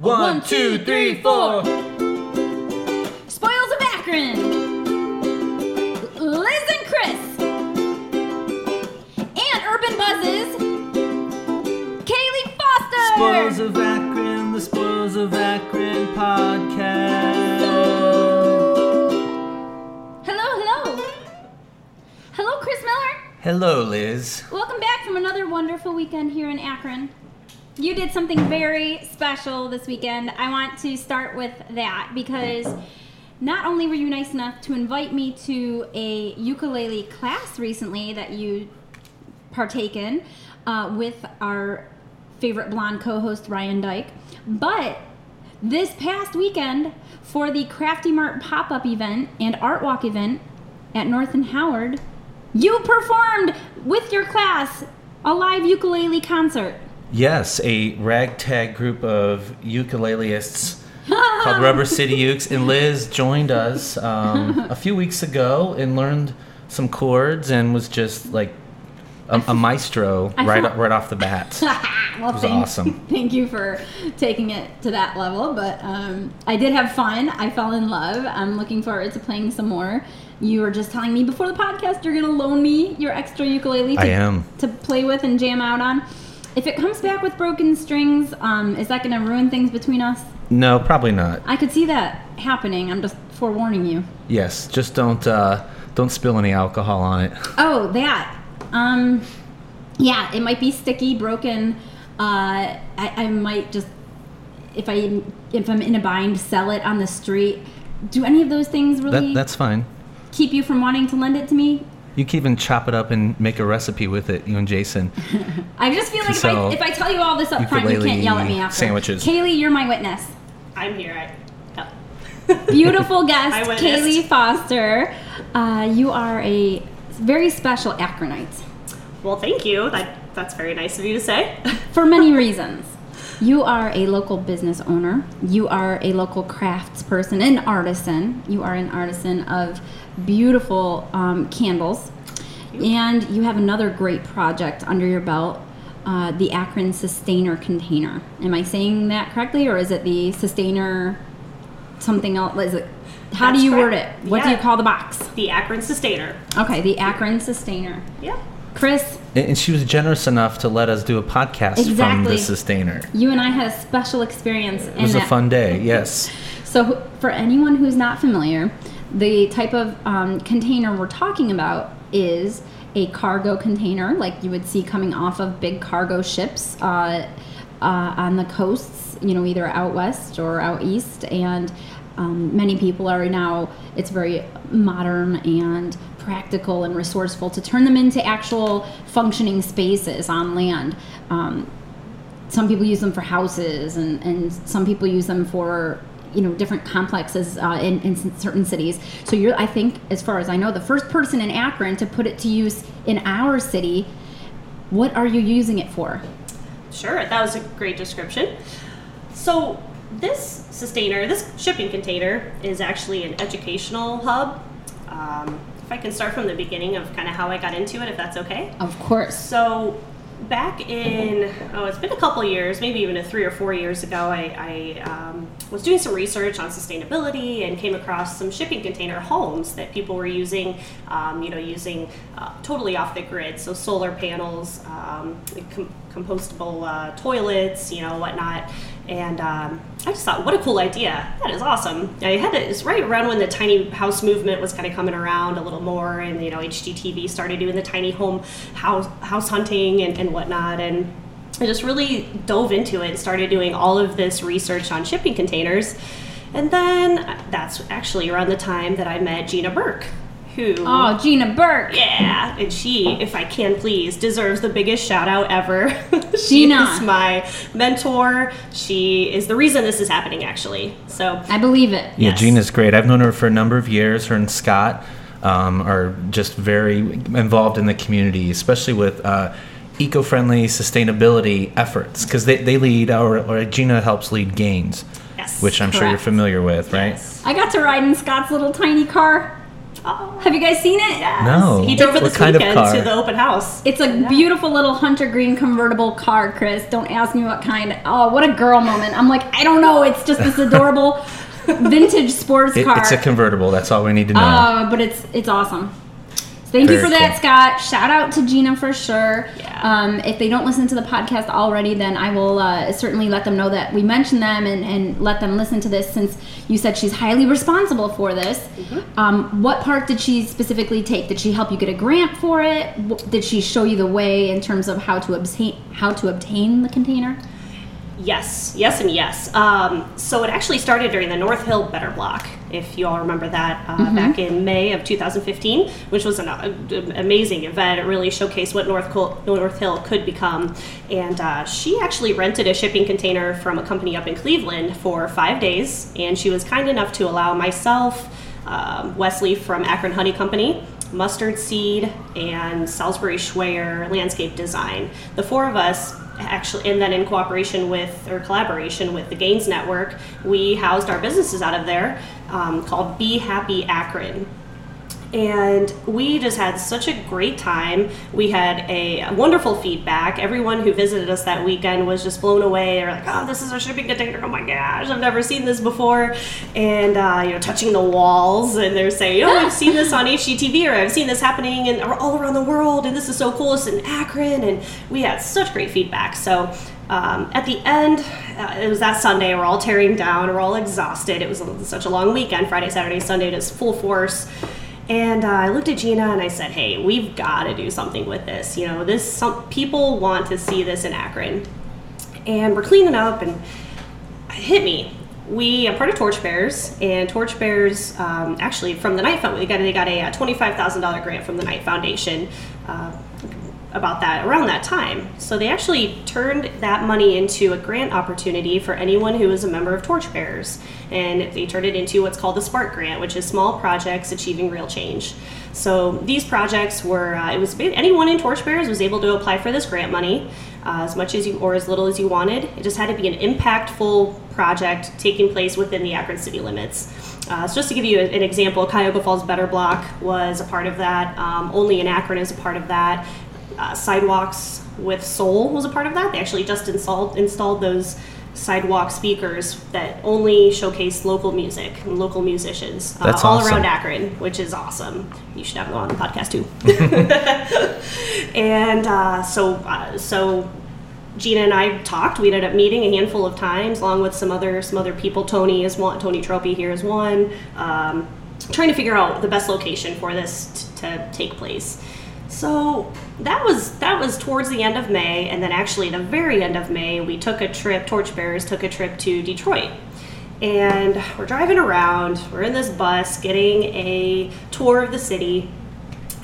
One, two, three, four. Spoils of Akron. Liz and Chris. And Urban Buzzes. Kaylee Foster. Spoils of Akron, the Spoils of Akron podcast. Hello, hello. Hello, Chris Miller. Hello, Liz. Welcome back from another wonderful weekend here in Akron. You did something very special this weekend. I want to start with that because not only were you nice enough to invite me to a ukulele class recently that you partake in uh, with our favorite blonde co-host Ryan Dyke, but this past weekend for the Crafty Mart pop-up event and art walk event at North and Howard, you performed with your class a live ukulele concert. Yes, a ragtag group of ukuleists called Rubber City Ukes, and Liz joined us um, a few weeks ago and learned some chords and was just like a, a maestro I right right off the bat. well, was thank, awesome. Thank you for taking it to that level. But um, I did have fun. I fell in love. I'm looking forward to playing some more. You were just telling me before the podcast you're going to loan me your extra ukulele to, I am. to play with and jam out on. If it comes back with broken strings, um, is that going to ruin things between us? No, probably not. I could see that happening. I'm just forewarning you. Yes, just don't uh, don't spill any alcohol on it. Oh, that. Um, yeah, it might be sticky, broken. Uh, I, I might just, if I if I'm in a bind, sell it on the street. Do any of those things really That, that's fine. keep you from wanting to lend it to me? You can even chop it up and make a recipe with it, you and Jason. I just feel like if I, if I tell you all this up front, you can't yell at me ukulele after. sandwiches. Kaylee, you're my witness. I'm here. I, Beautiful guest, Kaylee Foster. Uh, you are a very special Akronite. well, thank you. That that's very nice of you to say. for many reasons. You are a local business owner. You are a local crafts person, an artisan. You are an artisan of beautiful um, candles. And you have another great project under your belt, uh, the Akron Sustainer Container. Am I saying that correctly, or is it the Sustainer something else? Is it, how That's do you word it? correct. What do you call the box? the Akron Sustainer. Okay, the Akron Sustainer. Yeah. Chris, And and she was generous enough to let us do a podcast from the Sustainer. you and I had a special experience. It was a fun day, yes. So, for anyone who's not familiar, the type of um, container we're talking about is a cargo container, like you would see coming off of big cargo ships uh, uh, on the coasts, you know, either out west or out east. And um, many people are now, it's very modern and practical and resourceful to turn them into actual functioning spaces on land. Um, some people use them for houses and, and some people use them for you know different complexes uh, in, in certain cities so you're i think as far as i know the first person in akron to put it to use in our city what are you using it for Sure. That was a great description. So this sustainer, this shipping container, is actually an educational hub. Um, if I can start from the beginning of kind of how I got into it, if that's okay. of course So back in oh it's been a couple years maybe even a three or four years ago i, I um, was doing some research on sustainability and came across some shipping container homes that people were using um, you know using uh, totally off the grid. So solar panels um, com- compostable uh, toilets you know whatnot and um, I just thought, what a cool idea! That is awesome. I had it. Right around when the tiny house movement was kind of coming around a little more, and you know, HGTV started doing the tiny home house house hunting and, and whatnot, and I just really dove into it and started doing all of this research on shipping containers. And then that's actually around the time that I met Gina Burke, who oh gina burke yeah, and she, if I can please, deserves the biggest shout out ever. she Gina. is my mentor. She is the reason this is happening, actually. So, i believe it Yeah, Yes. Gina's great. I've known her for a number of years. Her and Scott um, are just very involved in the community, especially with uh, eco-friendly sustainability efforts, because they, they lead, or, or Gina helps lead Gains, yes. which I'm sure you're familiar with, right? Yes. i got to ride in scott's little tiny car Oh, Have you guys seen it? yes. No. He drove it this kind weekend car? to the open house. It's a beautiful little hunter green convertible car, Chris. Don't ask me what kind. Oh, what a girl moment. I'm like, I don't know. It's just this adorable vintage sports It, car. it's a convertible. That's all we need to know. Uh, but it's it's awesome. So thank you Very for that. Scott. Shout out to Gina for sure. Yeah. Um, if they don't listen to the podcast already, then I will uh, certainly let them know that we mentioned them and, and let them listen to this since you said she's highly responsible for this. Mm-hmm. Um, what part did she specifically take? Did she help you get a grant for it? Did she show you the way in terms of how to obtain how to obtain the container? Yes, yes, and yes. Um, so it actually started during the North Hill Better Block, if you all remember that, uh, back in May of 2015, which was an uh, amazing event. It really showcased what North, Col- North Hill could become. And uh, she actually rented a shipping container from a company up in Cleveland for five days, and she was kind enough to allow myself, um, Wesley from Akron Honey Company, Mustard Seed, and Salisbury Schweyer Landscape Design. The four of us actually, and then in cooperation with or collaboration with the GAINS Network, we housed our businesses out of there um, called Be Happy Akron and we just had such a great time. We had a wonderful feedback. Everyone who visited us that weekend was just blown away. They're like, "Oh, this is a shipping container! Oh my gosh, I've never seen this before!" And uh, you know, touching the walls, and they're saying, "Oh, I've seen this on HGTV, or I've seen this happening in all around the world, and this is so cool. It's in Akron." And we had such great feedback. So. Um, at the end, uh, it was that Sunday. We're all tearing down. We're all exhausted. It was such a long weekend Friday, Saturday, Sunday, just full force. And uh, I looked at Gina and I said, "Hey, we've got to do something with this. You know, this some people want to see this in Akron." And we're cleaning up, and it hit me. We are part of Torchbearers, and Torchbearers um, actually from the Knight Foundation, they got they got a uh, twenty-five thousand dollar grant from the Knight Foundation. Uh, about that around that time. So they actually turned that money into a grant opportunity for anyone who was a member of Torchbearers. And they turned it into what's called the Spark Grant, which is small projects achieving real change. So these projects were, uh, it was anyone in Torchbearers was able to apply for this grant money. Uh, as much as you or as little as you wanted. It just had to be an impactful project taking place within the Akron city limits. Uh, so just to give you an example, Cuyahoga Falls Better Block was a part of that. Um, Only in Akron is a part of that uh, sidewalks with soul was a part of that they actually just installed installed those sidewalk speakers that only showcase local music and local musicians uh, all awesome. around akron which is awesome you should have them on the podcast too and uh, so uh, so Gina and I talked. We ended up meeting a handful of times, along with some other some other people. Tony is one. Tony Troppe here is one. Um, trying to figure out the best location for this t- to take place. So that was that was towards the end of May, and then actually the very end of May, we took a trip. Torchbearers took a trip to Detroit, and we're driving around. We're in this bus, getting a tour of the city,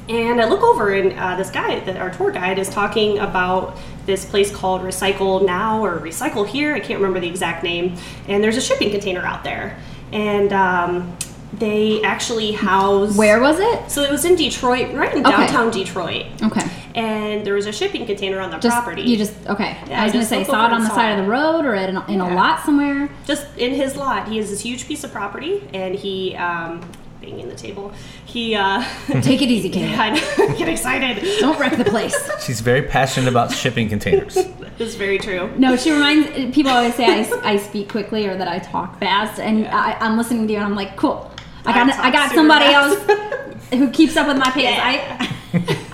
and I look over, and uh, this guy, that our tour guide, is talking about this place called Recycle Now or Recycle Here. I can't remember the exact name. And there's a shipping container out there, and um, they actually house. Where was it? So it was in Detroit, right in Okay. downtown Detroit, Okay. And there was a shipping container on the Just property. you just okay. Yeah, I was gonna say look saw it on the saw side it. of the road or at an, in a lot somewhere. just in his lot. He has this huge piece of property, and he um, banging the table. He uh, Take it easy, kid. I get excited. Don't wreck the place. She's very passionate about shipping containers. It's very true. No, she reminds people always say I, I speak quickly or that I talk fast, and I, I'm listening to you and I'm like, cool. I I got talk I got somebody fast. else who keeps up with my pace. Yeah. I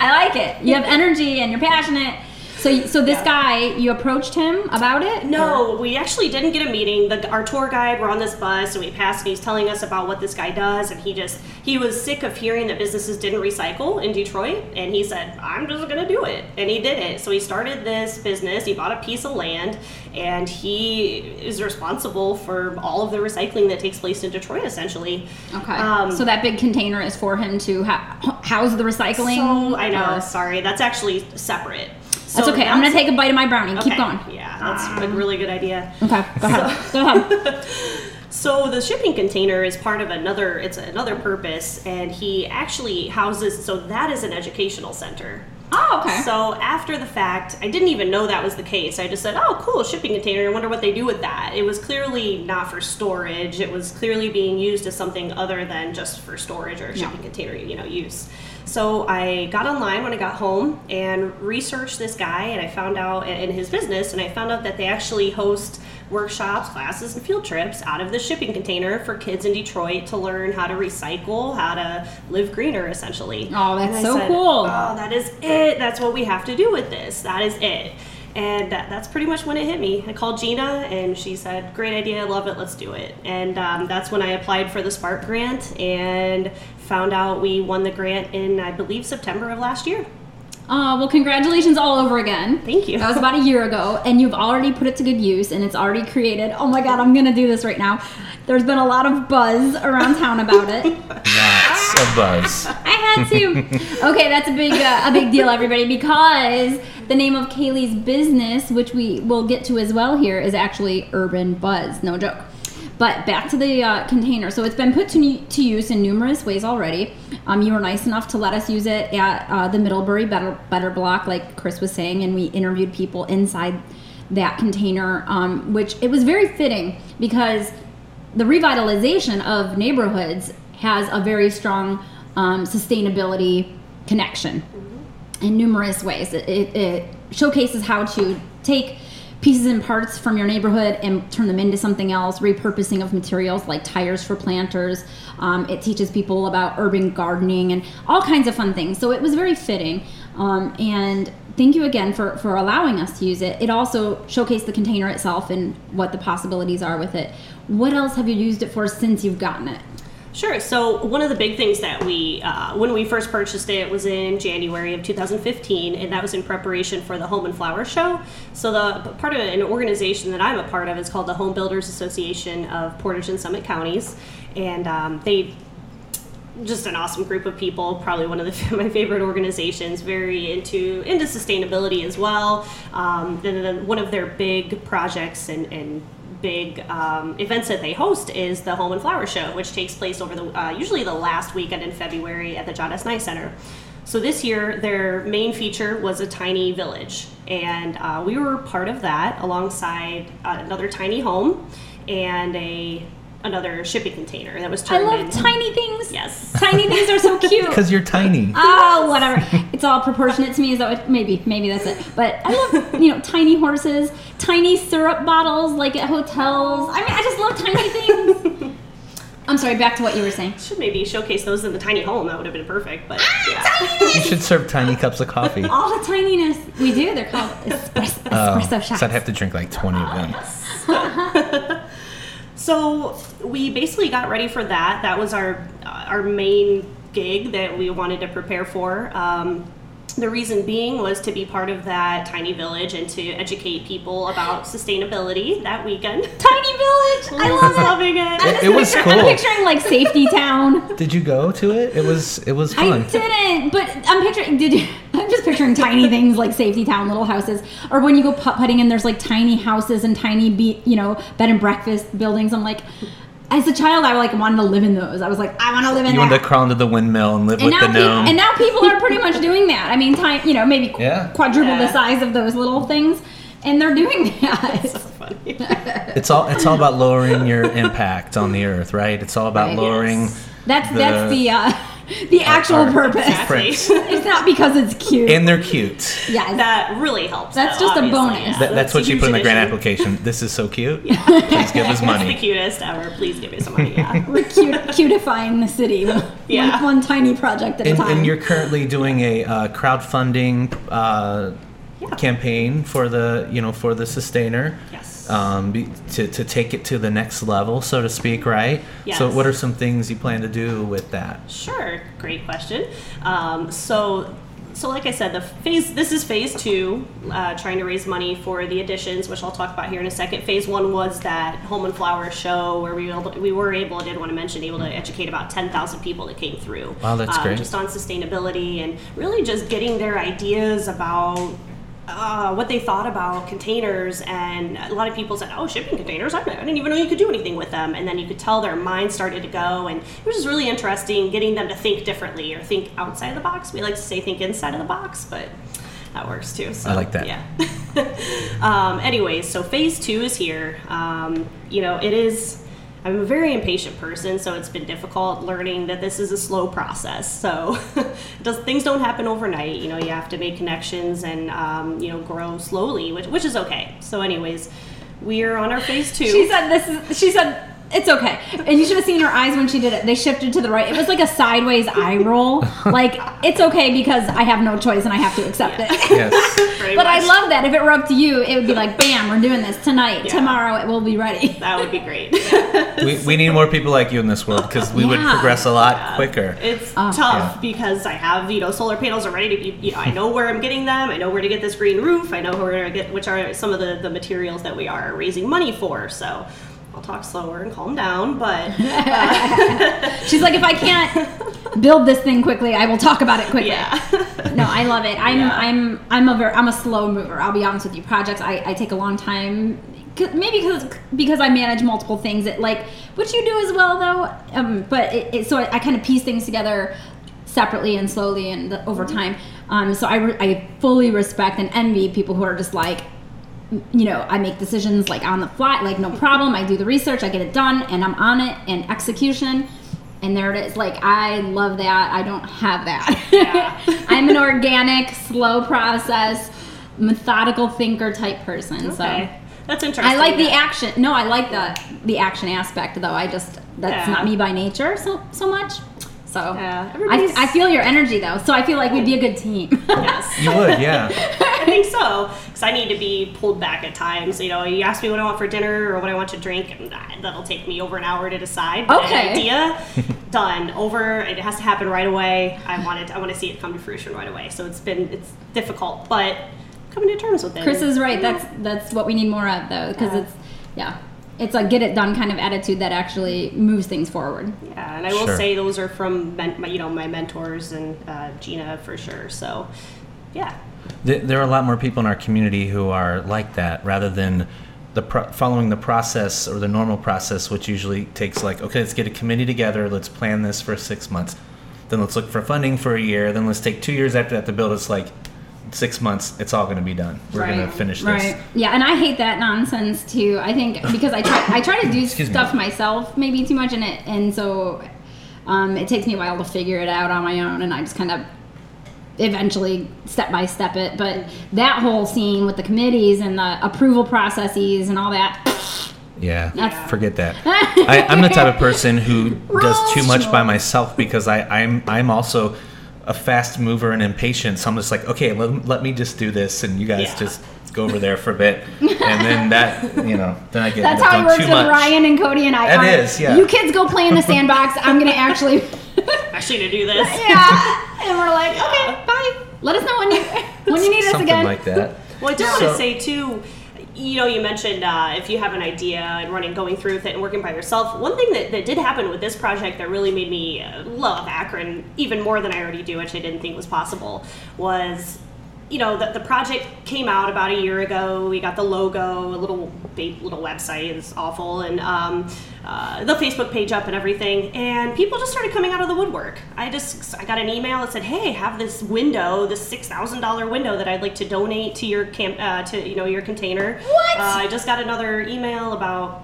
I like it. You have energy and you're passionate. So so this Yeah. guy, you approached him about it? No, we actually didn't get a meeting. The, our tour guide, we're on this bus, and we passed, and he's telling us about what this guy does, and he just he was sick of hearing that businesses didn't recycle in Detroit, and he said, "I'm just gonna do it," and he did it. So he started this business. He bought a piece of land, and he is responsible for all of the recycling that takes place in Detroit, essentially. Okay. Um, so that big container is for him to ha- house the recycling. So I know. or- Sorry, that's actually separate. That's So okay. I'm gonna take a bite of my brownie. Keep going. Yeah, that's a really good idea. Okay. Go ahead. Go ahead. So the shipping container is part of another. It's another purpose, and he actually houses. So that is an educational center. Oh, okay. So after the fact, I didn't even know that was the case. I just said, "Oh, cool, shipping container. I wonder what they do with that." It was clearly not for storage. It was clearly being used as something other than just for storage or shipping Yeah. container, you know, use. So I got online when I got home and researched this guy, and I found out in his business, and I found out that they actually host workshops, classes, and field trips out of the shipping container for kids in Detroit to learn how to recycle, how to live greener, essentially. Oh, that's so said, cool. Oh, that is it. That's what we have to do with this. That is it. And that, that's pretty much when it hit me. I called Gina and she said, Great idea, I love it, let's do it. And um, that's when I applied for the Spark grant and found out we won the grant in, I believe, September of last year. Uh, well, congratulations all over again. Thank you. That was about a year ago, and you've already put it to good use, and it's already created. Oh my God, I'm gonna do this right now. There's been a lot of buzz around town about it. Lots of buzz. I had to. Okay, that's a big uh, a big deal, everybody, because the name of Kaylee's business, which we will get to as well here, is actually Urban Buzz. No joke. But back to the uh, container. So it's been put to, to use in numerous ways already. Um, you were nice enough to let us use it at uh, the Middlebury Better Better Block, like Chris was saying, and we interviewed people inside that container, um, which it was very fitting because the revitalization of neighborhoods has a very strong um, sustainability connection in numerous ways. It, it, it showcases how to take pieces and parts from your neighborhood and turn them into something else, repurposing of materials like tires for planters. Um, it teaches people about urban gardening and all kinds of fun things. So it was very fitting. Um, and thank you again for, for allowing us to use it. It also showcased the container itself and what the possibilities are with it. What else have you used it for since you've gotten it? Sure. So one of the big things that we, uh, when we first purchased it, was in January of 2015, and that was in preparation for the Home and Flower Show. So the part of an organization that I'm a part of is called the Home Builders Association of Portage and Summit Counties, and um, they just an awesome group of people probably one of the, my favorite organizations very into into sustainability as well um, then, then one of their big projects and, and big um, events that they host is the home and flower show which takes place over the uh, usually the last weekend in february at the john s. Knight center. So this year their main feature was a tiny village. And uh, we were part of that alongside uh, another tiny home and a another shipping container that was tiny I love in. tiny things. Yes. Tiny things are so cute. Because you're tiny. Oh, whatever. It's all proportionate to me. Is that what? Maybe, maybe that's it. But I love, you know, tiny horses, tiny syrup bottles, like at hotels. I mean, I just love tiny things. I'm sorry. Back to what you were saying. Should maybe showcase those in the tiny home. That would have been perfect. But Ah, yeah. You should serve tiny cups of coffee. All the tininess we do. They're called espresso, Oh, espresso shots. so I'd have to drink like 20 of them. So we basically got ready for that. That was our our main gig that we wanted to prepare for. Um, the reason being was to be part of that tiny village and to educate people about sustainability that weekend. Tiny village. I love it. loving it. It, it was I'm cool. picturing like Safety Town. Did you go to it? It was it was fun. I fun. didn't, but I'm picturing. Did you? I'm just picturing tiny things like Safety Town, little houses, or when you go putt putting and there's like tiny houses and tiny, be, you know, bed and breakfast buildings. I'm like, as a child, I like wanted to live in those. I was like, I want to live in You that. wanted to crawl into the windmill and live and with now, the peop- gnome. and now people are pretty much doing that. I mean, time, you know, maybe qu- Yeah. quadruple the size of those little things, and they're doing that. so funny. it's all it's all about lowering your impact on the earth, right? It's all about Right. lowering. Yes. That's The- that's the uh, the actual our- purpose. Exactly. It's not because it's cute. And they're cute. yeah, that really helps. That's though, just a bonus. yeah. That, that's, what you put in the grant application. This is so cute. Please give us That's the cutest ever. Please give me some money. Yeah. We're cute, cutifying the city, one, Yeah. one tiny project at And, a time. and you're currently doing a uh, crowdfunding uh, Yeah. campaign for the you know for the sustainer. Yes. Um, be, to, to take it to the next level, so to speak, right? So, what are some things you plan to do with that? Sure, great question. Um, so, so like I said, the phase this is phase two, uh, trying to raise money for the additions, which I'll talk about here in a second. Phase one was that home and flower show where we were able, we were able, I did want to mention, able to educate about ten thousand people that came through. Wow, that's um, great. Just on sustainability and really just getting their ideas about uh, what they thought about containers, and a lot of people said, "Oh, shipping containers! I didn't even know you could do anything with them." And then you could tell their mind started to go, and it was just really interesting getting them to think differently or think outside of the box. We like to say think inside of the box, but that works too. So, I like that. Yeah. um, anyways, so phase two is here. Um, you know, it is. I'm a very impatient person, so it's been difficult learning that this is a slow process. So, does things don't happen overnight. You know, you have to make connections and um, you know grow slowly, which which is okay. So, anyways, we are on our phase two. She said this is. She said it's okay. And you should have seen her eyes when she did it. They shifted to the right. It was like a sideways eye roll. Like it's okay because I have no choice and I have to accept it. Yes. Pretty But I love that. If it were up to you, it would be like, bam, we're doing this tonight. Yeah. Tomorrow it will be ready. that would be great. we, we need more people like you in this world because we would progress a lot Yeah. quicker. It's Oh. tough Yeah. because I have you know solar panels are ready to be. You know, I know where I'm getting them. I know where to get this green roof. I know where to get which are some of the the materials that we are raising money for. So. I'll talk slower and calm down, but She's like, if I can't build this thing quickly, I will talk about it quickly. yeah, No, I love it. I'm Yeah. I'm I'm a I'm a slow mover. I'll be honest with you. Projects I, I take a long time. Maybe because because I manage multiple things. It like which you do as well though. Um, but it, it so I, I kind of piece things together separately and slowly and over time. Um, so I re- I fully respect and envy people who are just like you know, I make decisions like on the fly, like no problem. I do the research, I get it done, and I'm on it and execution. And there it is. Like I love that. I don't have that. Yeah. I'm an organic, slow process, methodical thinker type person. So that's interesting. I like the action. No, I like the the action aspect though. I just that's Yeah. not me by nature so so much. So Yeah, I, I feel your energy though. So I feel like we'd be a good team. Yes. You would, yeah. I think so because I need to be pulled back at times. You know, you ask me what I want for dinner or what I want to drink, and that- that'll take me over an hour to decide. But Okay. Idea done over. It has to happen right away. I want it. I want to see it come to fruition right away. So it's been it's difficult, but coming to terms with it. Chris is right. That's that's what we need more of though, because Yeah. it's yeah, it's a get it done kind of attitude that actually moves things forward. Yeah, and I will Sure. say those are from men, my, you know my mentors and uh, Gina for sure. So, yeah. There are a lot more people in our community who are like that rather than the pro- following the process or the normal process, which usually takes like, okay, let's get a committee together, let's plan this for six months, then let's look for funding for a year, then let's take two years after that to build. It's like six months, it's all going to be done. We're going to finish this. Right. Yeah, and I hate that nonsense too. I think because I try I try to do Excuse me. stuff myself maybe too much in it, and so um, it takes me a while to figure it out on my own, and I just kind of eventually step by step it. But that whole scene with the committees and the approval processes and all that. Yeah, forget that. I, I'm the type of person who does too much by myself because I, I'm I'm also a fast mover and impatient. So I'm just like, okay, let, let me just do this, and you guys Yeah. just go over there for a bit, and then that, you know, then I get That's how it works with much. Ryan and Cody and I. It All right, is, yeah. You kids go play in the sandbox. I'm gonna actually. Actually, to do this. yeah, and we're like, okay, bye. Let us know when you when you need us again. Something again. like that. Well, I do want to say too. You know, you mentioned uh, if you have an idea and running, going through with it, and working by yourself. One thing that, that did happen with this project that really made me uh, love Akron even more than I already do, which I didn't think was possible, was you know the, the project came out about a year ago. We got the logo, a little little website. It's awful, and um, uh, the Facebook page up and everything. And people just started coming out of the woodwork. I just I got an email that said, "Hey, have this window, this six thousand dollar window that I'd like to donate to your camp uh, to you know your container." What? Uh, I just got another email about.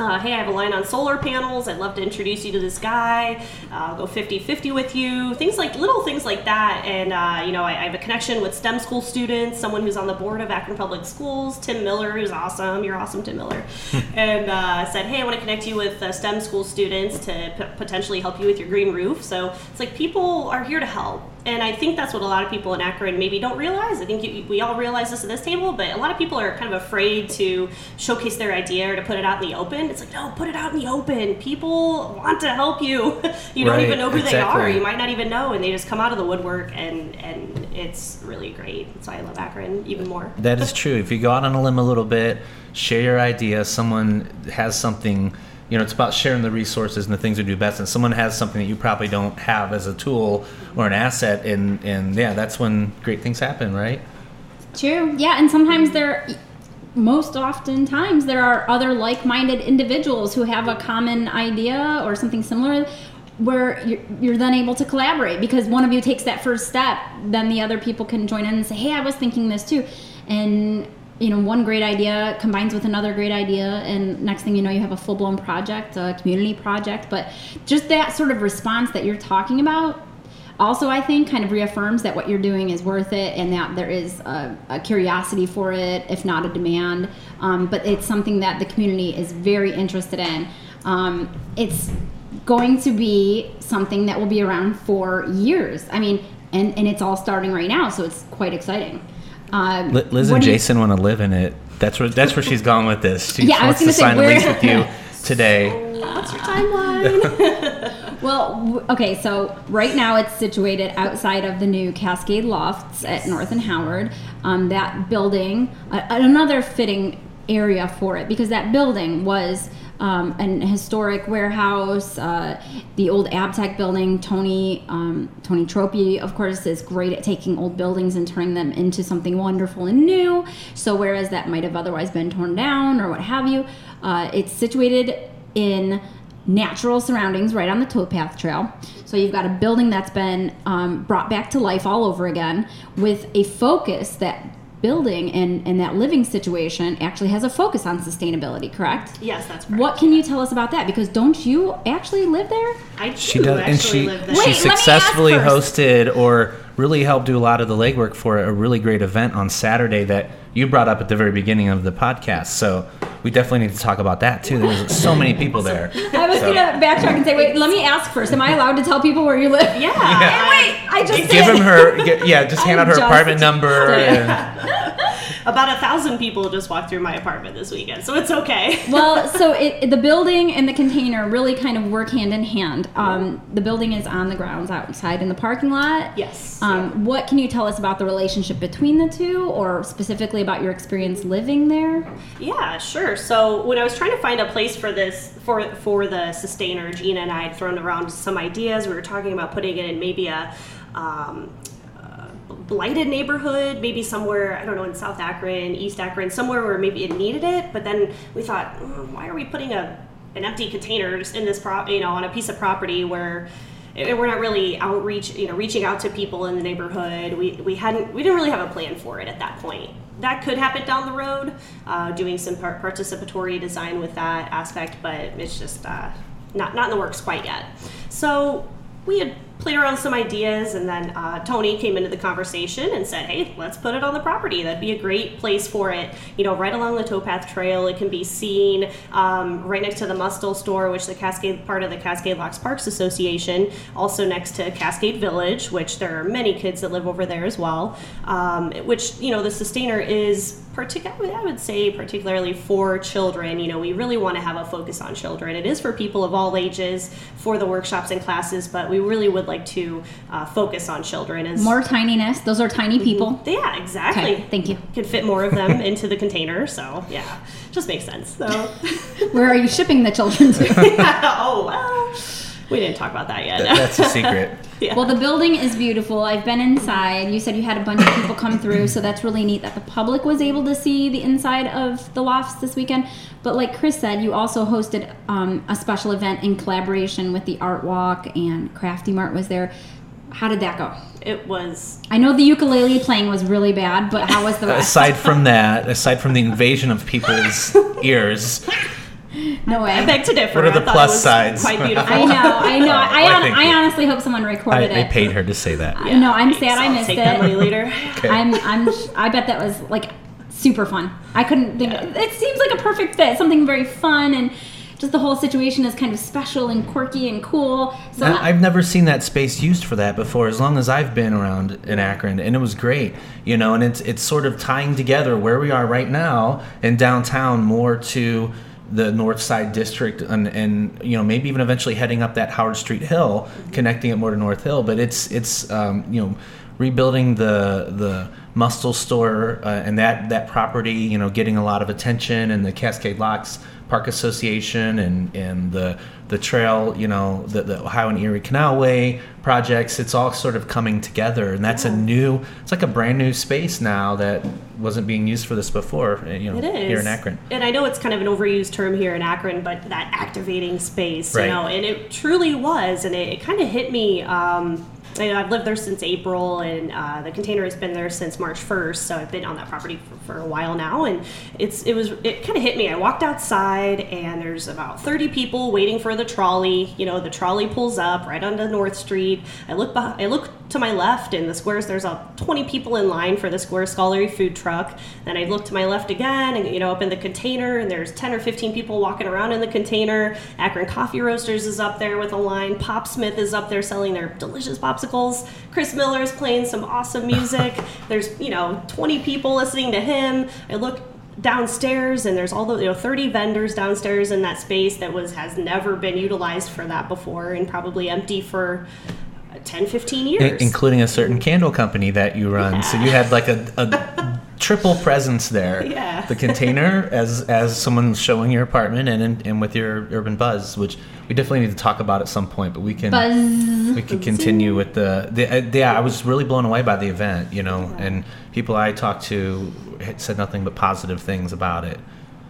Uh, hey, I have a line on solar panels. I'd love to introduce you to this guy. Uh, I'll go 50 50 with you. Things like little things like that. And, uh, you know, I, I have a connection with STEM school students, someone who's on the board of Akron Public Schools, Tim Miller, who's awesome. You're awesome, Tim Miller. and uh, said, hey, I want to connect you with uh, STEM school students to p- potentially help you with your green roof. So it's like people are here to help. And I think that's what a lot of people in Akron maybe don't realize. I think you, we all realize this at this table, but a lot of people are kind of afraid to showcase their idea or to put it out in the open. It's like, no, put it out in the open. People want to help you. you don't Right, even know who they are. You might not even know, and they just come out of the woodwork, and and it's really great. That's why I love Akron even more. That is true. If you go out on a limb a little bit, share your idea. Someone has something, you know, it's about sharing the resources and the things we do best. And someone has something that you probably don't have as a tool or an asset, and and yeah, that's when great things happen, right? True. Yeah, and sometimes there, most often times, there are other like-minded individuals who have a common idea or something similar, where you're, you're then able to collaborate because one of you takes that first step, then the other people can join in and say, "Hey, I was thinking this too," and you know, one great idea combines with another great idea, and next thing you know, you have a full-blown project, a community project. But just that sort of response that you're talking about also i think kind of reaffirms that what you're doing is worth it and that there is a, a curiosity for it if not a demand. Um, but it's something that the community is very interested in. Um, it's going to be something that will be around for years. I mean and, and it's all starting right now so it's quite exciting uh, Liz and you- Jason want to live in it. That's where that's where she's going with this. She Yeah, I was wants to say, sign a lease with you today. What's your timeline? Well, okay, so right now it's situated outside of the new Cascade Lofts at North and Howard. Um, that building, uh, another fitting area for it because that building was um, an historic warehouse. Uh, the old Abtec building, Tony um, Tony Troppe, of course, is great at taking old buildings and turning them into something wonderful and new. So whereas that might have otherwise been torn down or what have you, uh, it's situated in natural surroundings right on the towpath trail. So you've got a building that's been um, brought back to life all over again with a focus that building and, and that living situation actually has a focus on sustainability, correct? yes, that's correct. What can you tell us about that? Because don't you actually live there? I do She does, actually and she live there. Wait, she let me ask successfully first. hosted or really helped do a lot of the legwork for a really great event on Saturday that you brought up at the very beginning of the podcast. So we definitely need to talk about that too. There's so many people there. I was So- gonna backtrack and say, wait, let me ask first. Am I allowed to tell people where you live? Yeah. And wait, I just Give did. him her, get, yeah, just hand I out her apartment number. And, About a thousand people just walked through my apartment this weekend, so it's okay. well, so it, the building and the container really kind of work hand in hand. Um, the building is on the grounds outside in the parking lot. Yes. Um, what can you tell us about the relationship between the two, or specifically about your experience living there? Yeah, sure. So when I was trying to find a place for this for for the sustainer, Gina and I had thrown around some ideas. We were talking about putting it in maybe a um, blighted neighborhood, maybe somewhere I don't know in South Akron, East Akron, somewhere where maybe it needed it. But then we thought, "Mm, why are we putting a an empty container just in this prop, you know, on a piece of property where we're not really outreach, you know, reaching out to people in the neighborhood. We, we hadn't, we didn't really have a plan for it at that point. That could happen down the road, uh, doing some par- participatory design with that aspect, but it's just uh, not not in the works quite yet. So we had played around some ideas, and then uh, Tony came into the conversation and said, "Hey, let's put it on the property. That'd be a great place for it. You know, right along the towpath trail. It can be seen um, right next to the Mustill store, which the Cascade part of the Cascade Locks Parks Association. Also next to Cascade Village, which there are many kids that live over there as well. Um, which you know, the Sustainer is particularly, I would say, particularly for children. You know, we really want to have a focus on children. It is for people of all ages for the workshops and classes, but we really would like to uh, focus on children. As More tininess. Those are tiny people. yeah, exactly. Okay, thank you. Can fit more of them into the container, so yeah, just makes sense. So, Where are you shipping the children to? oh well, we didn't talk about that yet. That- that's a secret. yeah. Well, the building is beautiful. I've been inside. You said you had a bunch of people come through, so that's really neat that the public was able to see the inside of the lofts this weekend. But like Chris said, you also hosted um, a special event in collaboration with the Art Walk and Crafty Mart was there. How did that go? it was I know the ukulele playing was really bad, but how was the rest? aside from that, aside from the invasion of people's ears, no way. I beg to differ. What are the I plus it sides? Quite beautiful. I know, I know. I, Why, hon- I honestly hope someone recorded I it. I paid her to say that. Uh, I know, I'm sad I I'll missed take it. that later. Okay. I'm, I'm, I bet that was like super fun. I couldn't think. It seems like a perfect fit. Something very fun and just the whole situation is kind of special and quirky and cool. So I- I've never seen that space used for that before, as long as I've been around in Akron, and it was great, you know. And it's it's sort of tying together where we are right now in downtown more to the North Side District, and, and you know maybe even eventually heading up that Howard Street Hill, connecting it more to North Hill. But it's it's um, you know rebuilding the the Mustill store uh, and that that property, you know, getting a lot of attention, and the Cascade Locks Park Association and and the the trail, you know, the, the Ohio and Erie Canalway projects. It's all sort of coming together, and that's a new. It's like a brand new space now that wasn't being used for this before. uh, You know, It is here in Akron. and I know it's kind of an overused term here in Akron, but that activating space, Right. you know, and it truly was, and it, it kind of hit me. Um, you know, I've lived there since April, and uh, the container has been there since March first. So I've been on that property for, for a while now, and it's it was it kind of hit me. I walked outside, and there's about 30 people waiting for the trolley. You know, the trolley pulls up right onto North Street. I look behind, I look to my left in the squares. There's about 20 people in line for the Square Scholarly food truck. Then I look to my left again, and you know, up in the container, and there's 10 or 15 people walking around in the container. Akron Coffee Roasters is up there with a line. Pop Smith is up there selling their delicious popsicles. Chris miller is playing some awesome music. there's you know 20 people listening to him. I look downstairs and there's all the you know 30 vendors downstairs in that space that was has never been utilized for that before and probably empty for 10 15 I- years including a certain candle company that you run. So you had like a, a triple presence there. Yeah. The container as as someone showing your apartment and and, and with your urban buzz, which we definitely need to talk about at some point. But we can Buzz. we can continue with the, the uh, yeah. I was really blown away by the event, you know, and people I talked to had said nothing but positive things about it.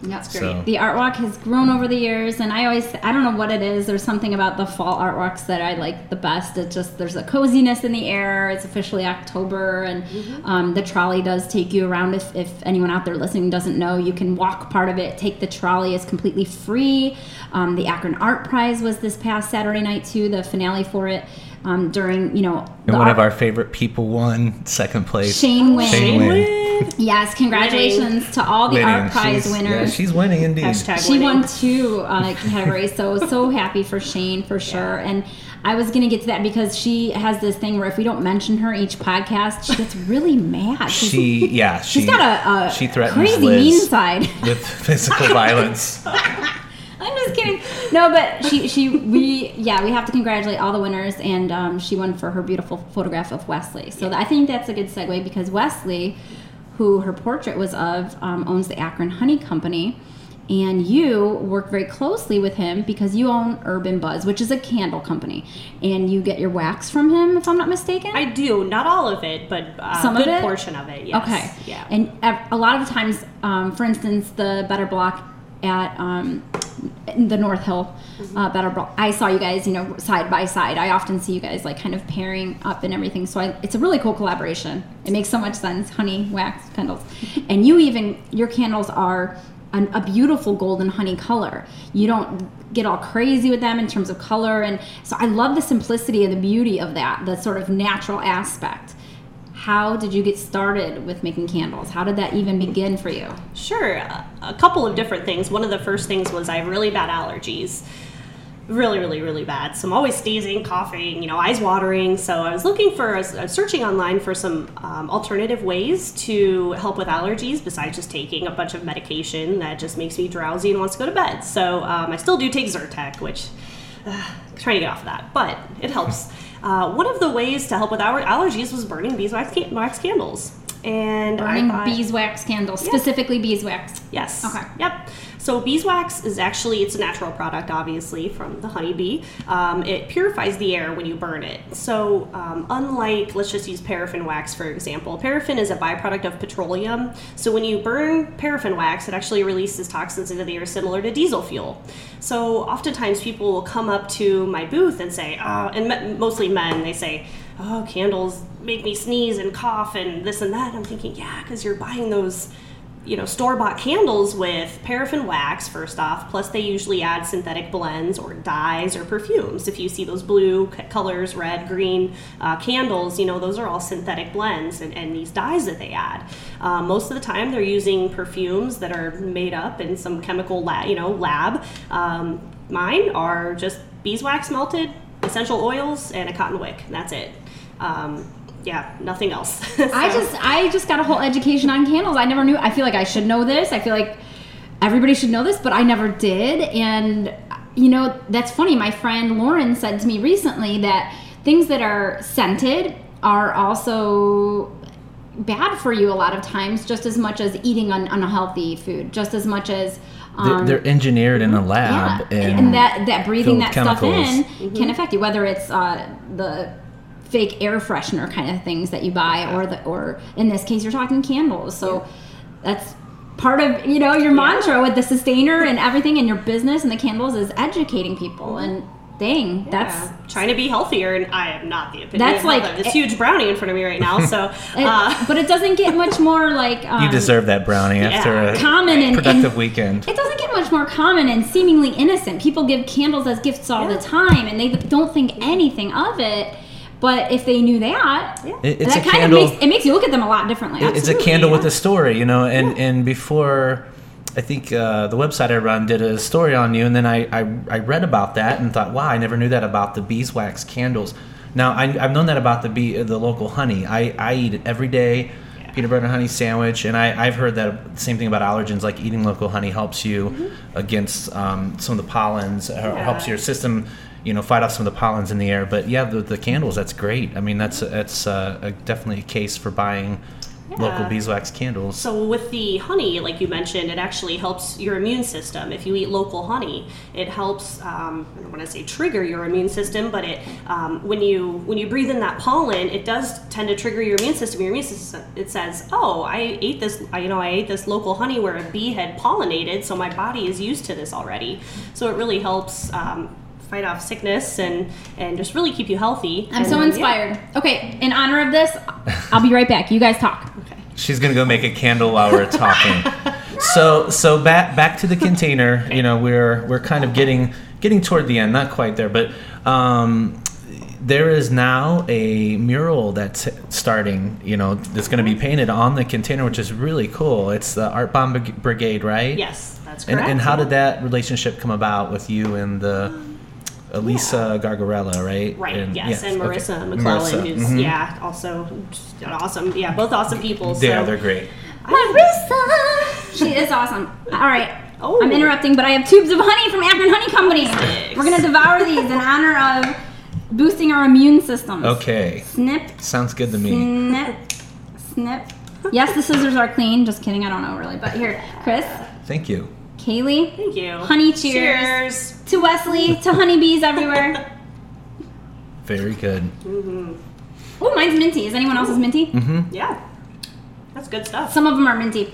That's great. So- The art walk has grown over the years, and I always, I don't know what it is. There's something about the fall art walks that I like the best. It just, there's a coziness in the air. It's officially October, and um, the trolley does take you around. If, if anyone out there listening doesn't know, you can walk part of it, take the trolley. It's completely free. Um, the Akron Art Prize was this past Saturday night, too, the finale for it. Um, during, you know, And the one of our favorite people won second place. Shane Wynn. Shane Wynn. Win. Yes, congratulations to all the Winning. art prize She's- winners. Yeah, she's winning indeed. Hashtag She winning. won two uh, categories, so so happy for Shane for sure. And I was gonna get to that because she has this thing where if we don't mention her each podcast, she gets really mad. She yeah. She, she's got a, a she threatens crazy Liz mean side. with physical violence. I'm just kidding. No, but she she we yeah we have to congratulate all the winners, and um, she won for her beautiful photograph of Wesley. So I think that's a good segue because Wesley, who her portrait was of, um, owns the Akron Honey Company. And you work very closely with him because you own Urban Buzz, which is a candle company, and you get your wax from him, if I'm not mistaken. I do, not all of it, but uh, Some a of it? portion of it. Yes. Okay. Yeah. And a lot of times, um, for instance, the Better Block at um, the North Hill uh, Better Block, I saw you guys, you know, side by side. I often see you guys like kind of pairing up and everything. So I, it's a really cool collaboration. It makes so much sense. Honey wax candles, and you even your candles are. An, a beautiful golden honey color. You don't get all crazy with them in terms of color, and so I love the simplicity and the beauty of that, the sort of natural aspect how did you get started with making candles? How did that even begin for you? Sure. A, couple of different things. One of the first things was I have really bad allergies. Really, really, really bad. So I'm always sneezing, coughing, you know, eyes watering. So I was looking for, I was searching online for some um, alternative ways to help with allergies besides just taking a bunch of medication that just makes me drowsy and wants to go to bed. So um, I still do take Zyrtec, which uh, trying to get off of that, but it helps. Uh, one of the ways to help with our allergies was burning beeswax can- wax candles. And Burning thought, beeswax candles, specifically beeswax. Yes. Okay. Yep. So beeswax is actually it's a natural product, obviously from the honeybee. Um, it purifies the air when you burn it. So um, unlike let's just use paraffin wax for example, paraffin is a byproduct of petroleum. So when you burn paraffin wax, it actually releases toxins into the air similar to diesel fuel. So oftentimes people will come up to my booth and say, oh, and me- mostly men, they say, oh, candles make me sneeze and cough and this and that. I'm thinking, yeah, because you're buying those you know store bought candles with paraffin wax first off. Plus they usually add synthetic blends or dyes or perfumes. If you see those blue colors red green uh, candles you know those are all synthetic blends and, and these dyes that they add. Uh, most of the time they're using perfumes that are made up in some chemical lab you know lab. Um, mine are just beeswax melted essential oils and a cotton wick. That's it. Um, yeah nothing else I just I just got a whole education on candles. I never knew. I feel like I should know this. I feel like everybody should know this, but I never did. And you know, that's funny. My friend Lauren said to me recently that things that are scented are also bad for you a lot of times just as much as eating un- unhealthy food just as much as they're, they're engineered in a lab, Um, yeah, and, and, that that breathing that with stuff in chemicals. can affect you. Whether it's uh, the fake air freshener kind of things that you buy, or the or in this case, you're talking candles. So that's part of you know your mantra with the sustainer and everything in your business and the candles is educating people. And dang, that's trying to be healthier, and I am not the opinion. That's like- health. I have this huge brownie in front of me right now. So, it- uh, but it doesn't get much more like um, you deserve that brownie after a common and, productive and weekend. It doesn't get much more common and seemingly innocent. People give candles as gifts all Yeah. the time, and they don't think anything of it. But if they knew that, It- it's that a kind candle. of makes it makes you look at them a lot differently. It- it's a Absolutely, candle with a story, you know. And and before, I think uh, the website I run did a story on you, and then I, I I read about that and thought, wow, I never knew that about the beeswax candles. Now I, I've known that about the bee, the local honey. I, I eat it every day, peanut butter and honey sandwich, and I I've heard that the same thing about allergens. Like eating local honey helps you against um, some of the pollens, or Yeah. helps your system. You know, fight off some of the pollens in the air, but yeah, the, the candles. That's great. I mean, that's that's uh, a, definitely a case for buying local beeswax candles. So with the honey, like you mentioned, it actually helps your immune system. If you eat local honey, it helps. Um, I don't want to say trigger your immune system, but it um, when you when you breathe in that pollen, it does tend to trigger your immune system. Your immune system it says, "Oh, I ate this. You know, I ate this local honey where a bee had pollinated, so my body is used to this already." So it really helps. Um, fight off sickness and and just really keep you healthy I'm And so then, yeah. inspired. Okay, in honor of this, I'll be right back. You guys talk. Okay. She's gonna go make a candle while we're talking. so so back back to the container. You know, we're we're kind of getting getting toward the end, not quite there, but um, there is now a mural that's starting. You know, that's going to be painted on the container, which is really cool. It's the Art Bomb Brigade, right? Yes, that's And, correct. and how did that relationship come about with you and the Elisa Gargarella, right? Right. And- yes, and okay. Marissa McClellan, Marissa, who's mhm. yeah, also just awesome. Yeah, both awesome people. Yeah, so they're great. Marissa, she is awesome. All right. Oh. I'm interrupting, but I have tubes of honey from Akron Honey Company. Thanks. We're gonna devour these in honor of boosting our immune systems. Okay, Snip, sounds good to me. snip, snip. Yes, the scissors are clean. Just kidding. I don't know really, but here, Chris, Thank you. Kaylee, Thank you. Honey cheers. Cheers. to Wesley, to honeybees everywhere. Very good. Oh, mine's minty. Is anyone else's minty? Mm-hmm. Yeah, that's good stuff. Some of them are minty.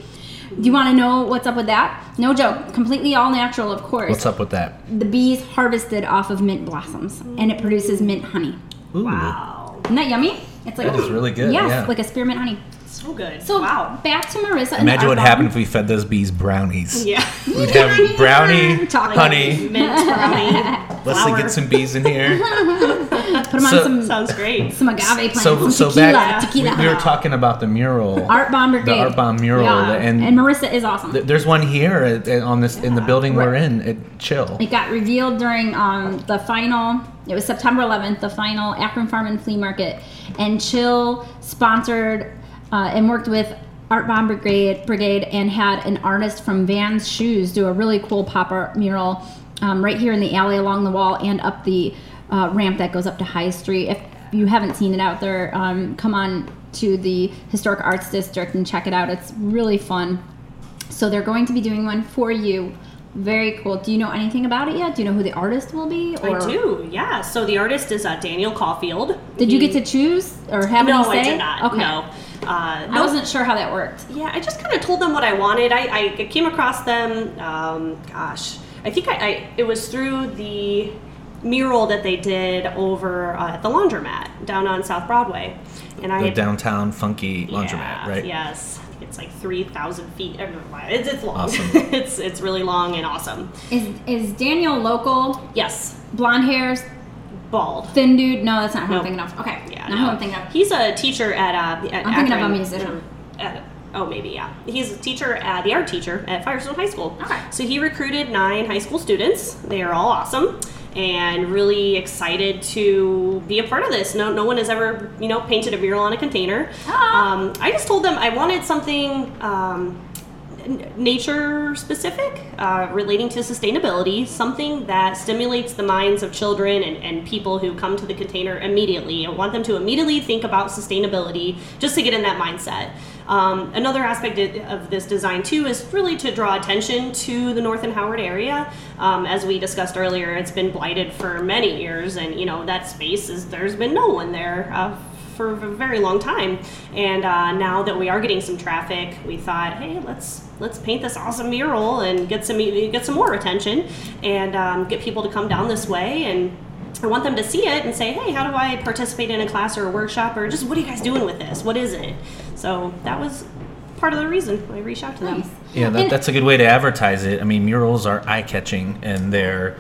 Do you want to know what's up with that? No joke. Completely all natural, of course. What's up with that? The bees harvested off of mint blossoms, and it produces mint honey. Ooh, Wow, Isn't that yummy? It's like That is really good, Yes, yeah. like a spearmint honey. So good. So wow. back to Marissa. Imagine our what bomb. happened if we fed those bees brownies. Yeah. We'd have brownie, Chocolate. honey. Mint brownie. Let's flour. get some bees in here. Put them So- on some Sounds great. some agave plants, So, some so tequila, back, tequila. we, we were talking about the mural. Art Bomb Brigade. Art Bomb mural, Yeah. and- and Marissa is awesome. Th- There's one here at, at- on this in the building we're in at Chill. It got revealed during um, the final. It was September 11th, the final Akron Farm and Flea Market, and Chill sponsored uh, and worked with Art Bomb Brigade, Brigade and had an artist from Vans Shoes do a really cool pop art mural um, right here in the alley along the wall and up the uh, ramp that goes up to High Street. If you haven't seen it out there, um, come on to the Historic Arts District and check it out. It's really fun. So they're going to be doing one for you. Very cool. Do you know anything about it yet? Do you know who the artist will be? I do. Yeah. So the artist is uh, Daniel Caulfield. Did you get to choose or have No, any say? No i did not. Okay. No. Uh, I wasn't sure how that worked. Yeah, I just kind of told them what I wanted. I, I came across them. Um, gosh, I think I, I it was through the mural that they did over uh, at the laundromat down on South Broadway, and I The had- downtown funky laundromat, yeah, right? Yes, it's like three thousand feet. I don't know why. It's, it's long. Awesome. it's it's really long and awesome. Is is Daniel local? Yes, Blonde hairs, bald. thin dude? No, that's not who Nope. I'm thinking of. Okay. Yeah, no. I'm thinking of. He's a teacher at. Uh, at I'm thinking of a musician. At, oh, maybe yeah. He's a teacher, uh, the art teacher at Firestone High School. Okay. So he recruited nine high school students. They are all awesome and really excited to be a part of this. No, no one has ever you know painted a mural on a container. Ah. Um, I just told them I wanted something. Um, nature specific uh, relating to sustainability something that stimulates the minds of children and, and people who come to the container immediately i want them to immediately think about sustainability just to get in that mindset Um, another aspect of this design too is really to draw attention to the North and Howard area. Um, as we discussed earlier, it's been blighted for many years, and you know that space is there's been no one there. Uh, for a very long time. And uh, now that we are getting some traffic, we thought, hey, let's let's paint this awesome mural and get some get some more attention and um, get people to come down this way and I want them to see it and say, hey, how do I participate in a class or a workshop or just what are you guys doing with this? What is it? So that was part of the reason I reached out to them. Yeah, that, that's a good way to advertise it. I mean, murals are eye catching and they're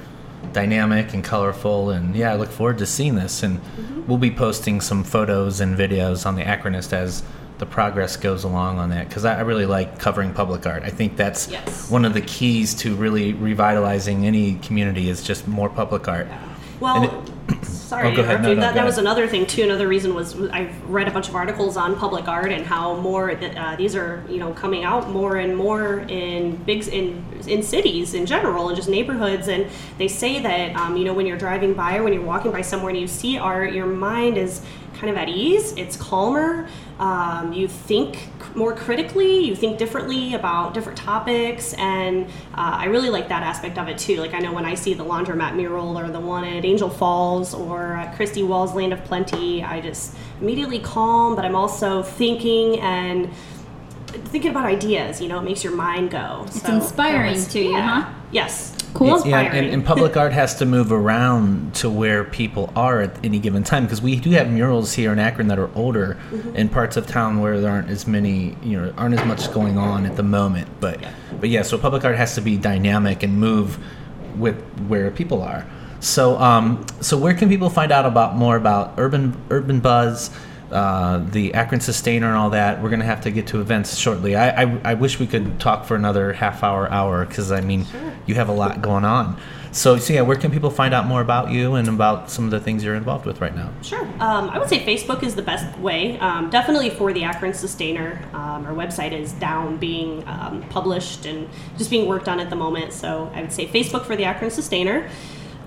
dynamic and colorful. And yeah, I look forward to seeing this. And mm-hmm. we'll be posting some photos and videos on the Akronist as the progress goes along on that because I, really like covering public art. I think that's yes. one of the keys to really revitalizing any community is just more public art. Yeah. Well, sorry, oh, no, no, that, that was another thing too. Another reason was I've read a bunch of articles on public art and how more uh, these are you know coming out more and more in big in in cities in general and just neighborhoods. And they say that um, you know when you're driving by or when you're walking by somewhere and you see art, your mind is kind of at ease. It's calmer. Um, you think more critically, you think differently about different topics, and uh, I really like that aspect of it too. Like I know when I see the laundromat mural or the one at Angel Falls or at Christy Wall's Land of Plenty, I just immediately calm, but I'm also thinking and thinking about ideas. You know, it makes your mind go. It's so, inspiring was, to you, huh? Yes. Cool. Yeah, and, and, public art has to move around to where people are at any given time because we do have murals here in Akron that are older mm-hmm. in parts of town where there aren't as many, you know, aren't as much going on at the moment. But, yeah. but yeah, so public art has to be dynamic and move with where people are. So, um, so where can people find out about more about urban urban buzz? Uh, the Akron Sustainer and all that. We're going to have to get to events shortly. I, I, I, wish we could talk for another half hour, hour, because I mean, sure. you have a lot going on. So, so, yeah, where can people find out more about you and about some of the things you're involved with right now? Sure. Um, I would say Facebook is the best way. Um, definitely for the Akron Sustainer. Um, our website is down, being um, published and just being worked on at the moment. So I would say Facebook for the Akron Sustainer.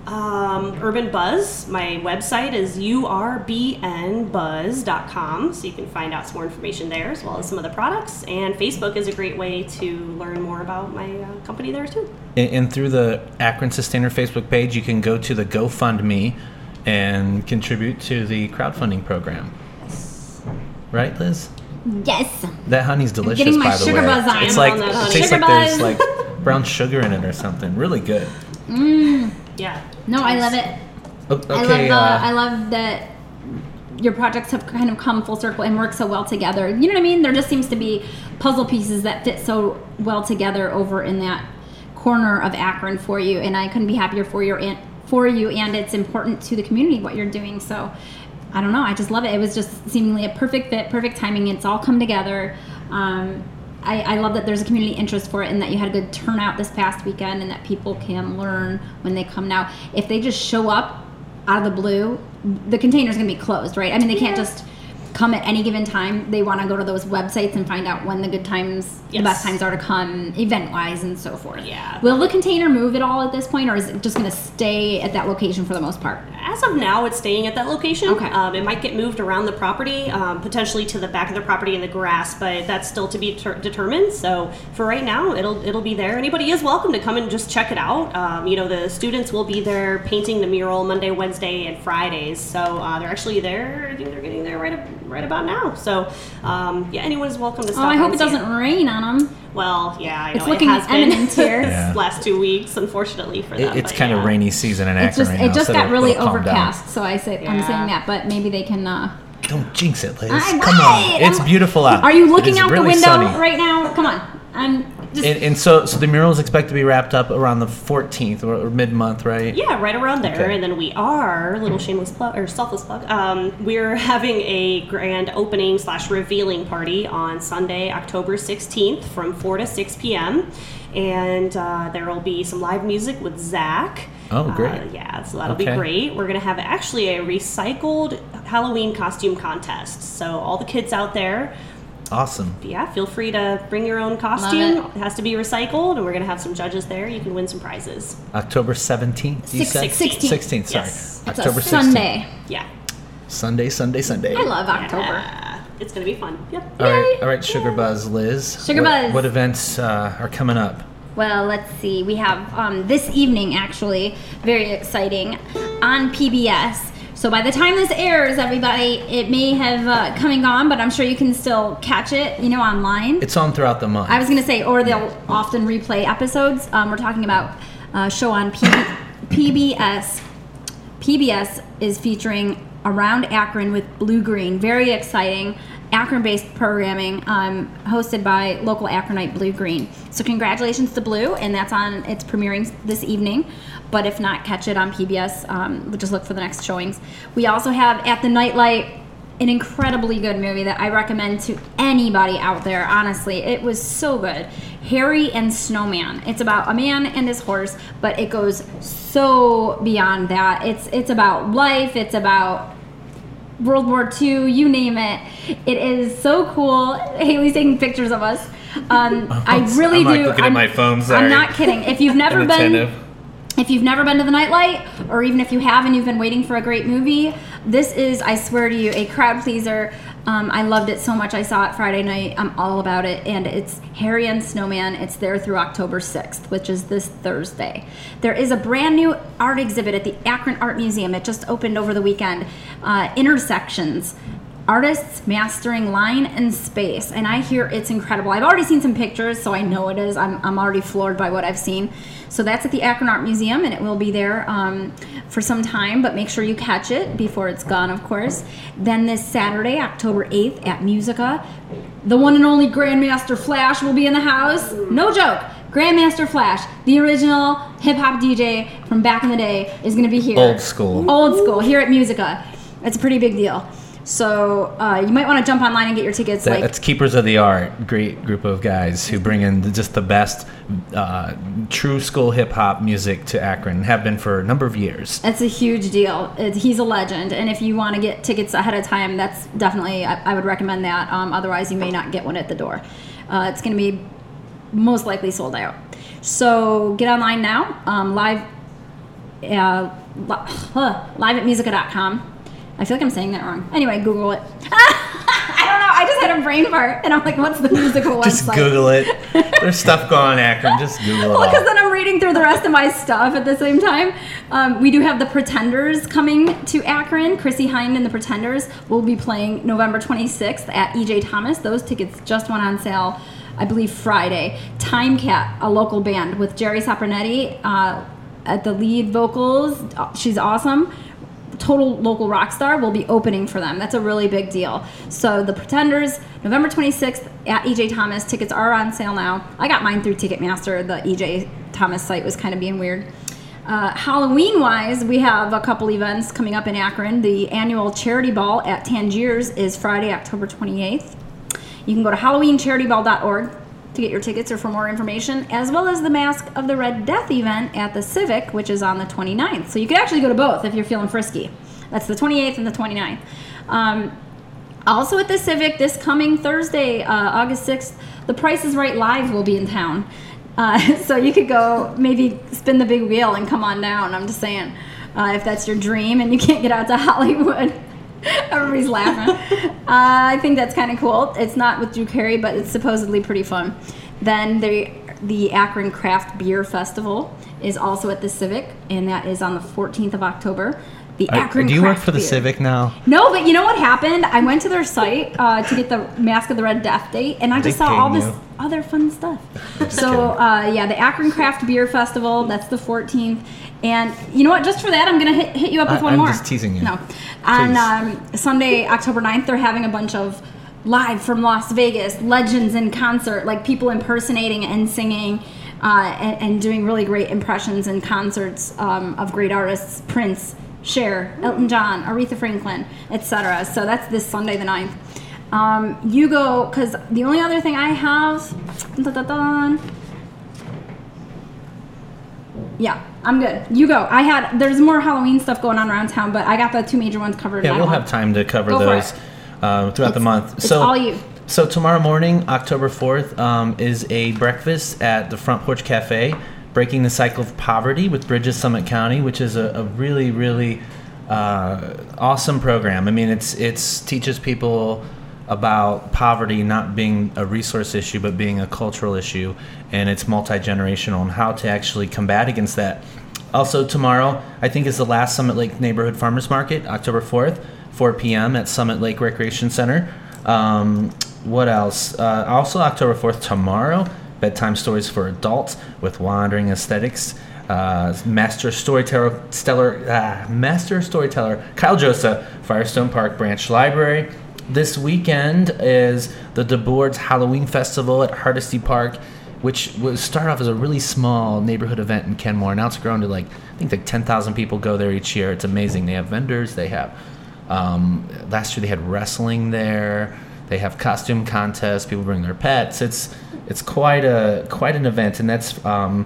Um, Urban Buzz, my website is urbnbuzz.com, so you can find out some more information there as well as some of the products. And Facebook is a great way to learn more about my uh, company there too. And, and, through the Akron Sustainer Facebook page, you can go to the GoFundMe and contribute to the crowdfunding program. Yes. Right, Liz? Yes. That honey's delicious. I'm getting my sugar buzz on. It's like it tastes sugar like buzz. there's like brown sugar in it or something. Really good. Mmm. Yeah. No, I love it. Okay, I love the, uh, I love that your projects have kind of come full circle and work so well together. You know what I mean? There just seems to be puzzle pieces that fit so well together over in that corner of Akron for you, and I couldn't be happier for your for you. And it's important to the community what you're doing. So I don't know. I just love it. It was just seemingly a perfect fit, perfect timing. It's all come together. Um, I, I, love that there's a community interest for it and that you had a good turnout this past weekend and that people can learn when they come now. If they just show up out of the blue, the container's gonna be closed, right? I mean, they can't just come at any given time. They want to go to those websites and find out when the good times, yes. the best times are to come, event wise, and so forth. Yeah. Will the container move at all at this point, or is it just going to stay at that location for the most part? As of now, it's staying at that location. Okay. Um, it might get moved around the property, um, potentially to the back of the property in the grass, but that's still to be ter- determined. So for right now, it'll it'll be there. Anybody is welcome to come and just check it out. Um, you know, the students will be there painting the mural Monday, Wednesday, and Fridays. So uh, they're actually there. I think they're getting there right right about now. So um, yeah, anyone is welcome to stop. Oh, I hope it doesn't it. rain on them. Well, yeah, I it's know looking it has imminent been here. yeah. last two weeks, unfortunately for them. It, it's kind yeah. of rainy season in Akron just, right It now, just so got really overcast, so I say yeah. I'm saying that, but maybe they can. Uh, Don't jinx it, Liz. I Come on, it's beautiful out. Are you looking out really the window sunny. right now? Come on, I'm just, and, and, so, so the mural is expected to be wrapped up around the 14th or, or mid month, right? Yeah, right around there. Okay. And then we are little shameless plug or selfless plug. Um, we're having a grand opening slash revealing party on Sunday, October 16th, from 4 to 6 p.m. And uh, there will be some live music with Zach. Oh, great! Uh, yeah, so that'll okay. be great. We're gonna have actually a recycled Halloween costume contest. So all the kids out there Awesome. Yeah, feel free to bring your own costume. It. it. has to be recycled, and we're going to have some judges there. You can win some prizes. October 17th, you said? 16th. 16th, sorry. Yes. October Sunday. Yeah. Sunday, Sunday, Sunday. I love October. Yeah. it's going to be fun. Yep. All right, Yay. all right, Sugar Buzz, Liz. Sugar what, Buzz. What events uh, are coming up? Well, let's see. We have um, this evening, actually, very exciting, on PBS. So by the time this airs, everybody, it may have uh, come and gone, but I'm sure you can still catch it, you know, online. It's on throughout the month. I was going to say, or they'll often replay episodes. Um, we're talking about a show on PB- PBS. PBS is featuring Around Akron with Blue Green. Very exciting. Akron based programming um, hosted by local Akronite Blue Green. So, congratulations to Blue, and that's on, it's premiering this evening. But if not, catch it on PBS. Um, just look for the next showings. We also have At the Nightlight an incredibly good movie that I recommend to anybody out there. Honestly, it was so good. Harry and Snowman. It's about a man and his horse, but it goes so beyond that. It's it's about life. It's about World War II. You name it. It is so cool. Haley's taking pictures of us. Um, I really I'm, like, do. looking I'm, my phone, I'm not kidding. If you've never been if you've never been to the nightlight or even if you have and you've been waiting for a great movie this is i swear to you a crowd pleaser um, i loved it so much. I saw it friday night. I'm all about it. And it's harry and snowman. It's there through october 6th which is this thursday. There is a brand new art exhibit at the akron art museum. It just opened over the weekend. Uh, intersections artists mastering line and space and i hear it's incredible. I've already seen some pictures so i know it is. I'm, I'm already floored by what i've seen. So that's at the akron art museum and it will be there um, for some time but make sure you catch it before it's gone of course. Then this saturday october 8th at musica the one and only grandmaster flash will be in the house. No joke. Grandmaster flash the original hip-hop dj from back in the day is going to be here. Old school. old school here at Musica. It's a pretty big deal. So uh, you might want to jump online and get your tickets. That- like That's Keepers of the Art, great group of guys who bring in just the best uh, true school hip hop music to Akron. Have been for a number of years. it's a huge deal. It, he's a legend, and if you want to get tickets ahead of time, that's definitely I, I would recommend that. Um, otherwise, you may not get one at the door. Uh, it's going to be most likely sold out. So get online now. Um, live, uh, li- huh, live at musica.com. I feel like I'm saying that wrong. Anyway, Google it. I don't know. I just had a brain fart, and I'm like, "What's the musical website?" Just Google it. There's stuff going on Akron. Just Google Well, it because then I'm reading through the rest of my stuff at the same time. Um, we do have the Pretenders coming to Akron. Chrissie Hynde and the Pretenders will be playing November 26th at EJ Thomas. Those tickets just went on sale, I believe, Friday. Time Cat, a local band with Jerri Sapronetti uh, at the lead vocals. She's awesome total local rock star will be opening for them. That's a really big deal. So the Pretenders, November 26th at EJ Thomas. Tickets are on sale now. I got mine through Ticketmaster. The EJ Thomas site was kind of being weird. Uh, Halloween wise, we have a couple events coming up in Akron. The annual charity ball at Tangiers is Friday, October 28th. You can go to HalloweenCharityBall.org to get your tickets or for more information, as well as the Mask of the Red Death event at the Civic, which is on the 29th. So you could actually go to both if you're feeling frisky. That's the 28th and the 29th. Um, also at the Civic this coming Thursday, uh, August 6th, the Price is Right Live will be in town. Uh, so you could go maybe spin the big wheel and come on down. I'm just saying, uh, if that's your dream and you can't get out to Hollywood. Everybody's laughing. uh, I think that's kind of cool. It's not with Drew Carey, but it's supposedly pretty fun. Then the the Akron Craft Beer Festival is also at the Civic, and that is on the 14th of October. The Akron do you work for the. Civic now? No, but you know what happened? I went to their site uh, to get the Mask of the Red Death date, and I just They saw all this you? other fun stuff. So uh, yeah, the Akron Craft Beer Festival. That's the 14th, and you know what? Just for that, I'm gonna hit, hit you up with I- one I'm more. just teasing you. No, on um, Sunday, October 9th, they're having a bunch of live from Las Vegas legends in concert, like people impersonating and singing. Uh, and, and doing really great impressions and concerts um, of great artists Prince, Cher, Elton John, Aretha Franklin, etc. So that's this Sunday the 9th. Um, you go, because the only other thing I have. yeah, I'm good. You go. I had there's more Halloween stuff going on around town, but I got the two major ones covered. Yeah, we'll have time to cover Go those uh, throughout the month. it's so all you. So tomorrow morning, October fourth, um, is a breakfast at the Front Porch Cafe, breaking the cycle of poverty with Bridges Summit County, which is a, a really really uh, awesome program. I mean, it's it's teaches people about poverty not being a resource issue but being a cultural issue and it's multi-generational and how to actually combat against that. Also tomorrow i think is the last summit lake neighborhood farmers market october 4th 4 p.m at summit lake recreation center. Um, what else? Uh, also october 4th tomorrow bedtime stories for adults with wandering aesthetics uh, master storyteller stellar uh, master storyteller kyle joseph firestone park branch library this weekend is the DeBoard's Halloween Festival at Hardesty Park, which was started off as a really small neighborhood event in Kenmore. Now it's grown to like I think like 10,000 people go there each year. It's amazing. They have vendors. They have um, last year they had wrestling there. They have costume contests. People bring their pets. It's it's quite a quite an event, and that's um,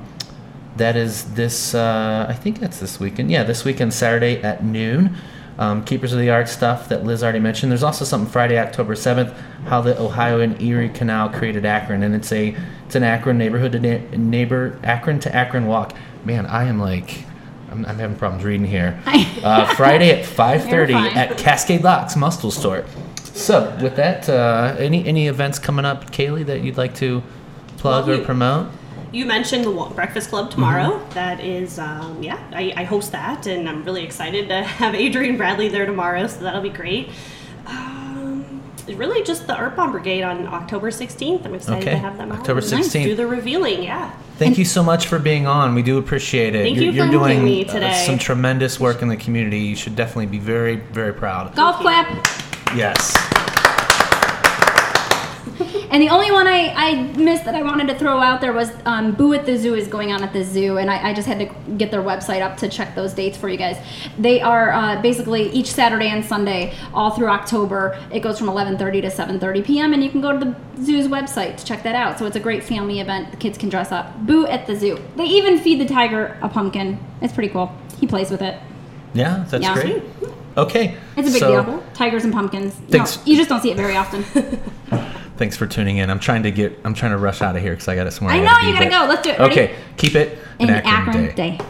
that is this. Uh, I think that's this weekend. Yeah, this weekend, Saturday at noon. Um, Keepers of the Art stuff that Liz already mentioned. There's also something Friday, October 7th, how the Ohio and Erie Canal created Akron, and it's a it's an Akron neighborhood to na- neighbor Akron to Akron walk. Man, I am like. I'm, I'm having problems reading here. Uh, Friday at 5:30 at Cascade Locks Mustill Store. So, with that, uh, any any events coming up, Kaylee, that you'd like to plug Well, or you- promote? You mentioned the Breakfast Club tomorrow. That is, um, yeah, I, I host that, and I'm really excited to have Adrian Bradley there tomorrow, so that'll be great. Um, really, just the Art Bomb Brigade on October 16th. I'm excited Okay, to have them out October and 16th. Do the revealing, yeah. Thank you so much for being on. We do appreciate it. Thank you're, you for you're doing me uh, today. some tremendous work in the community. You should definitely be very, very proud. Golf clap. Yes. And the only one I, I missed that I wanted to throw out there was um, Boo at the Zoo is going on at the zoo, and I, I just had to get their website up to check those dates for you guys. They are uh, basically each Saturday and Sunday all through October. It goes from 11:30 to 7:30 p.m. and you can go to the zoo's website to check that out. So it's a great family event. The kids can dress up. Boo at the zoo. They even feed the tiger a pumpkin. It's pretty cool. He plays with it. Yeah, that's Yeah. great. Okay. It's a big so, deal. Tigers and pumpkins. No, you just don't see it very often. Thanks for tuning in. I'm trying to get. I'm trying to rush out of here because I got it somewhere. I know, gotta you gotta go. Let's do it. Ready? Okay, keep it An an Akron, Akron day. day.